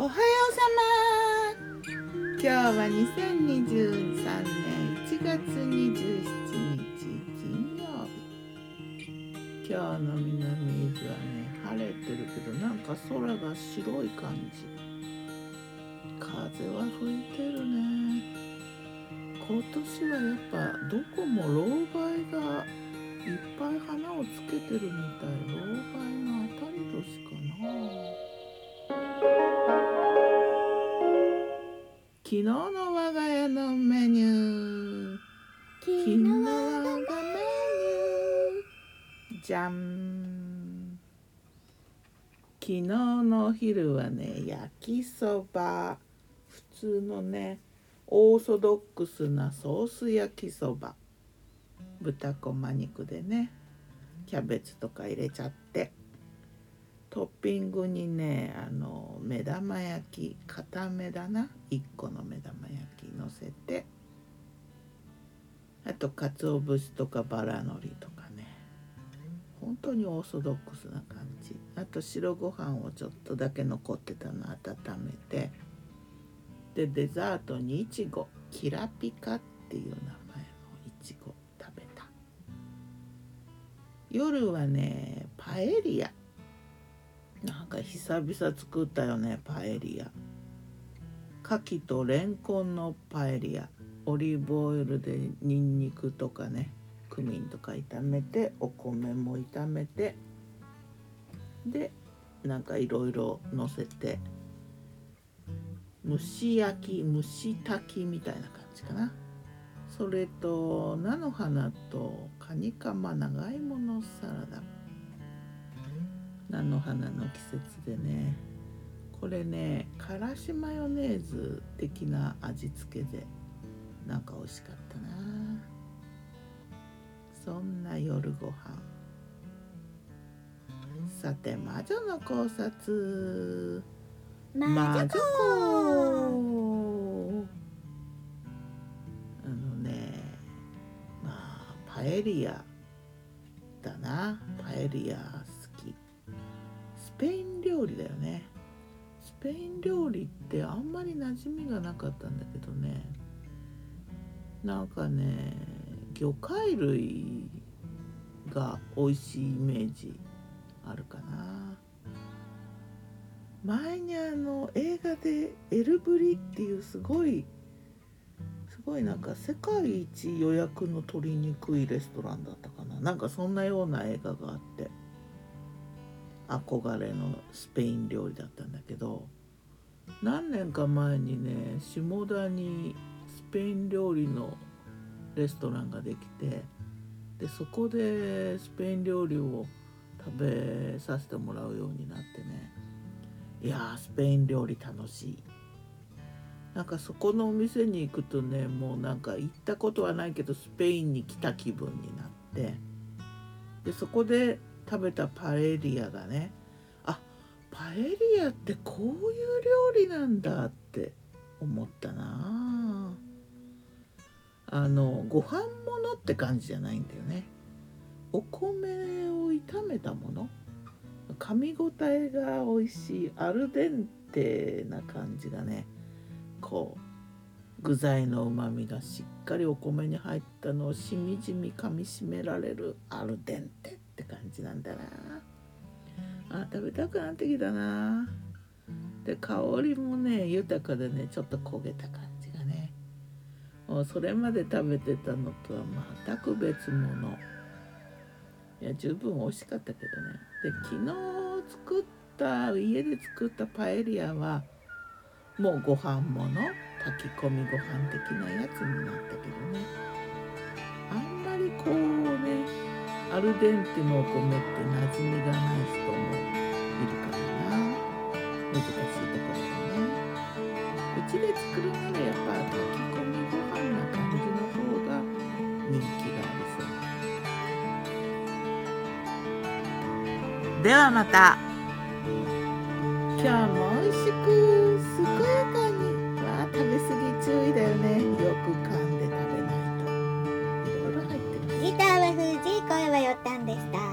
おはようさま。今日は2023年1月27日金曜日。今日の南伊豆はね晴れてるけどなんか空が白い感じ。風は吹いてるね。今年はやっぱどこも老梅がいっぱい花をつけてるみたい。昨日の我が家のメニュー。昨日の我がメニュー。じゃん昨日のお昼はね焼きそば。普通のねオーソドックスなソース焼きそば。豚こま肉でねキャベツとか入れちゃって。トッピングにねあの目玉焼き固めだな1個の目玉焼きのせてあと鰹節とかバラのりとかね。本当にオーソドックスな感じ。あと白ご飯をちょっとだけ残ってたの温めてでデザートにいちごキラピカっていう名前のいちご食べた。夜はねパエリア。か久々作ったよねパエリア。牡蠣とレンコンのパエリア。オリーブオイルでニンニクとかねクミンとか炒めてお米も炒めてでなんかいろいろのせて蒸し焼き蒸し炊きみたいな感じかな。それと菜の花とカニカマ長芋のサラダ。菜の花の季節でね。これねからしマヨネーズ的な味付けでなんか美味しかったな。そんな夜ご飯。さて魔女の考察。魔女子あのねまあパエリアだな。パエリアペイン料理だよね。スペイン料理ってあんまり馴染みがなかったんだけどね。なんかね魚介類が美味しいイメージあるかな。前にあの映画で「エルブリ」っていうすごいすごいなんか世界一予約の取りにくいレストランだったかな。なんかそんなような映画があって。憧れのスペイン料理だったんだけど何年か前にね下田にスペイン料理のレストランができてでそこでスペイン料理を食べさせてもらうようになってねいやースペイン料理楽しい。なんかそこのお店に行くとねもうなんか行ったことはないけどスペインに来た気分になってでそこで食べたパエリアがねあパエリアってこういう料理なんだって思ったな。あのご飯物って感じじゃないんだよね。お米を炒めたもの。噛み応えが美味しいアルデンテな感じがね。こう具材のうまみがしっかりお米に入ったのをしみじみ噛みしめられるアルデンテ。感じなんだな。あ食べたくなってきたな。で香りもね豊かでねちょっと焦げた感じがね。もうそれまで食べてたのとは全く別物。いや十分美味しかったけどね。で昨日作った家で作ったパエリアはもうご飯もの炊き込みご飯的なやつになったけどね。アルデンテのお米って馴染みがない人もいるからな難しいところでねうちで作るならやっぱ炊き込みご飯な感じの方が人気がありそうではまた。今日も。ったんでした。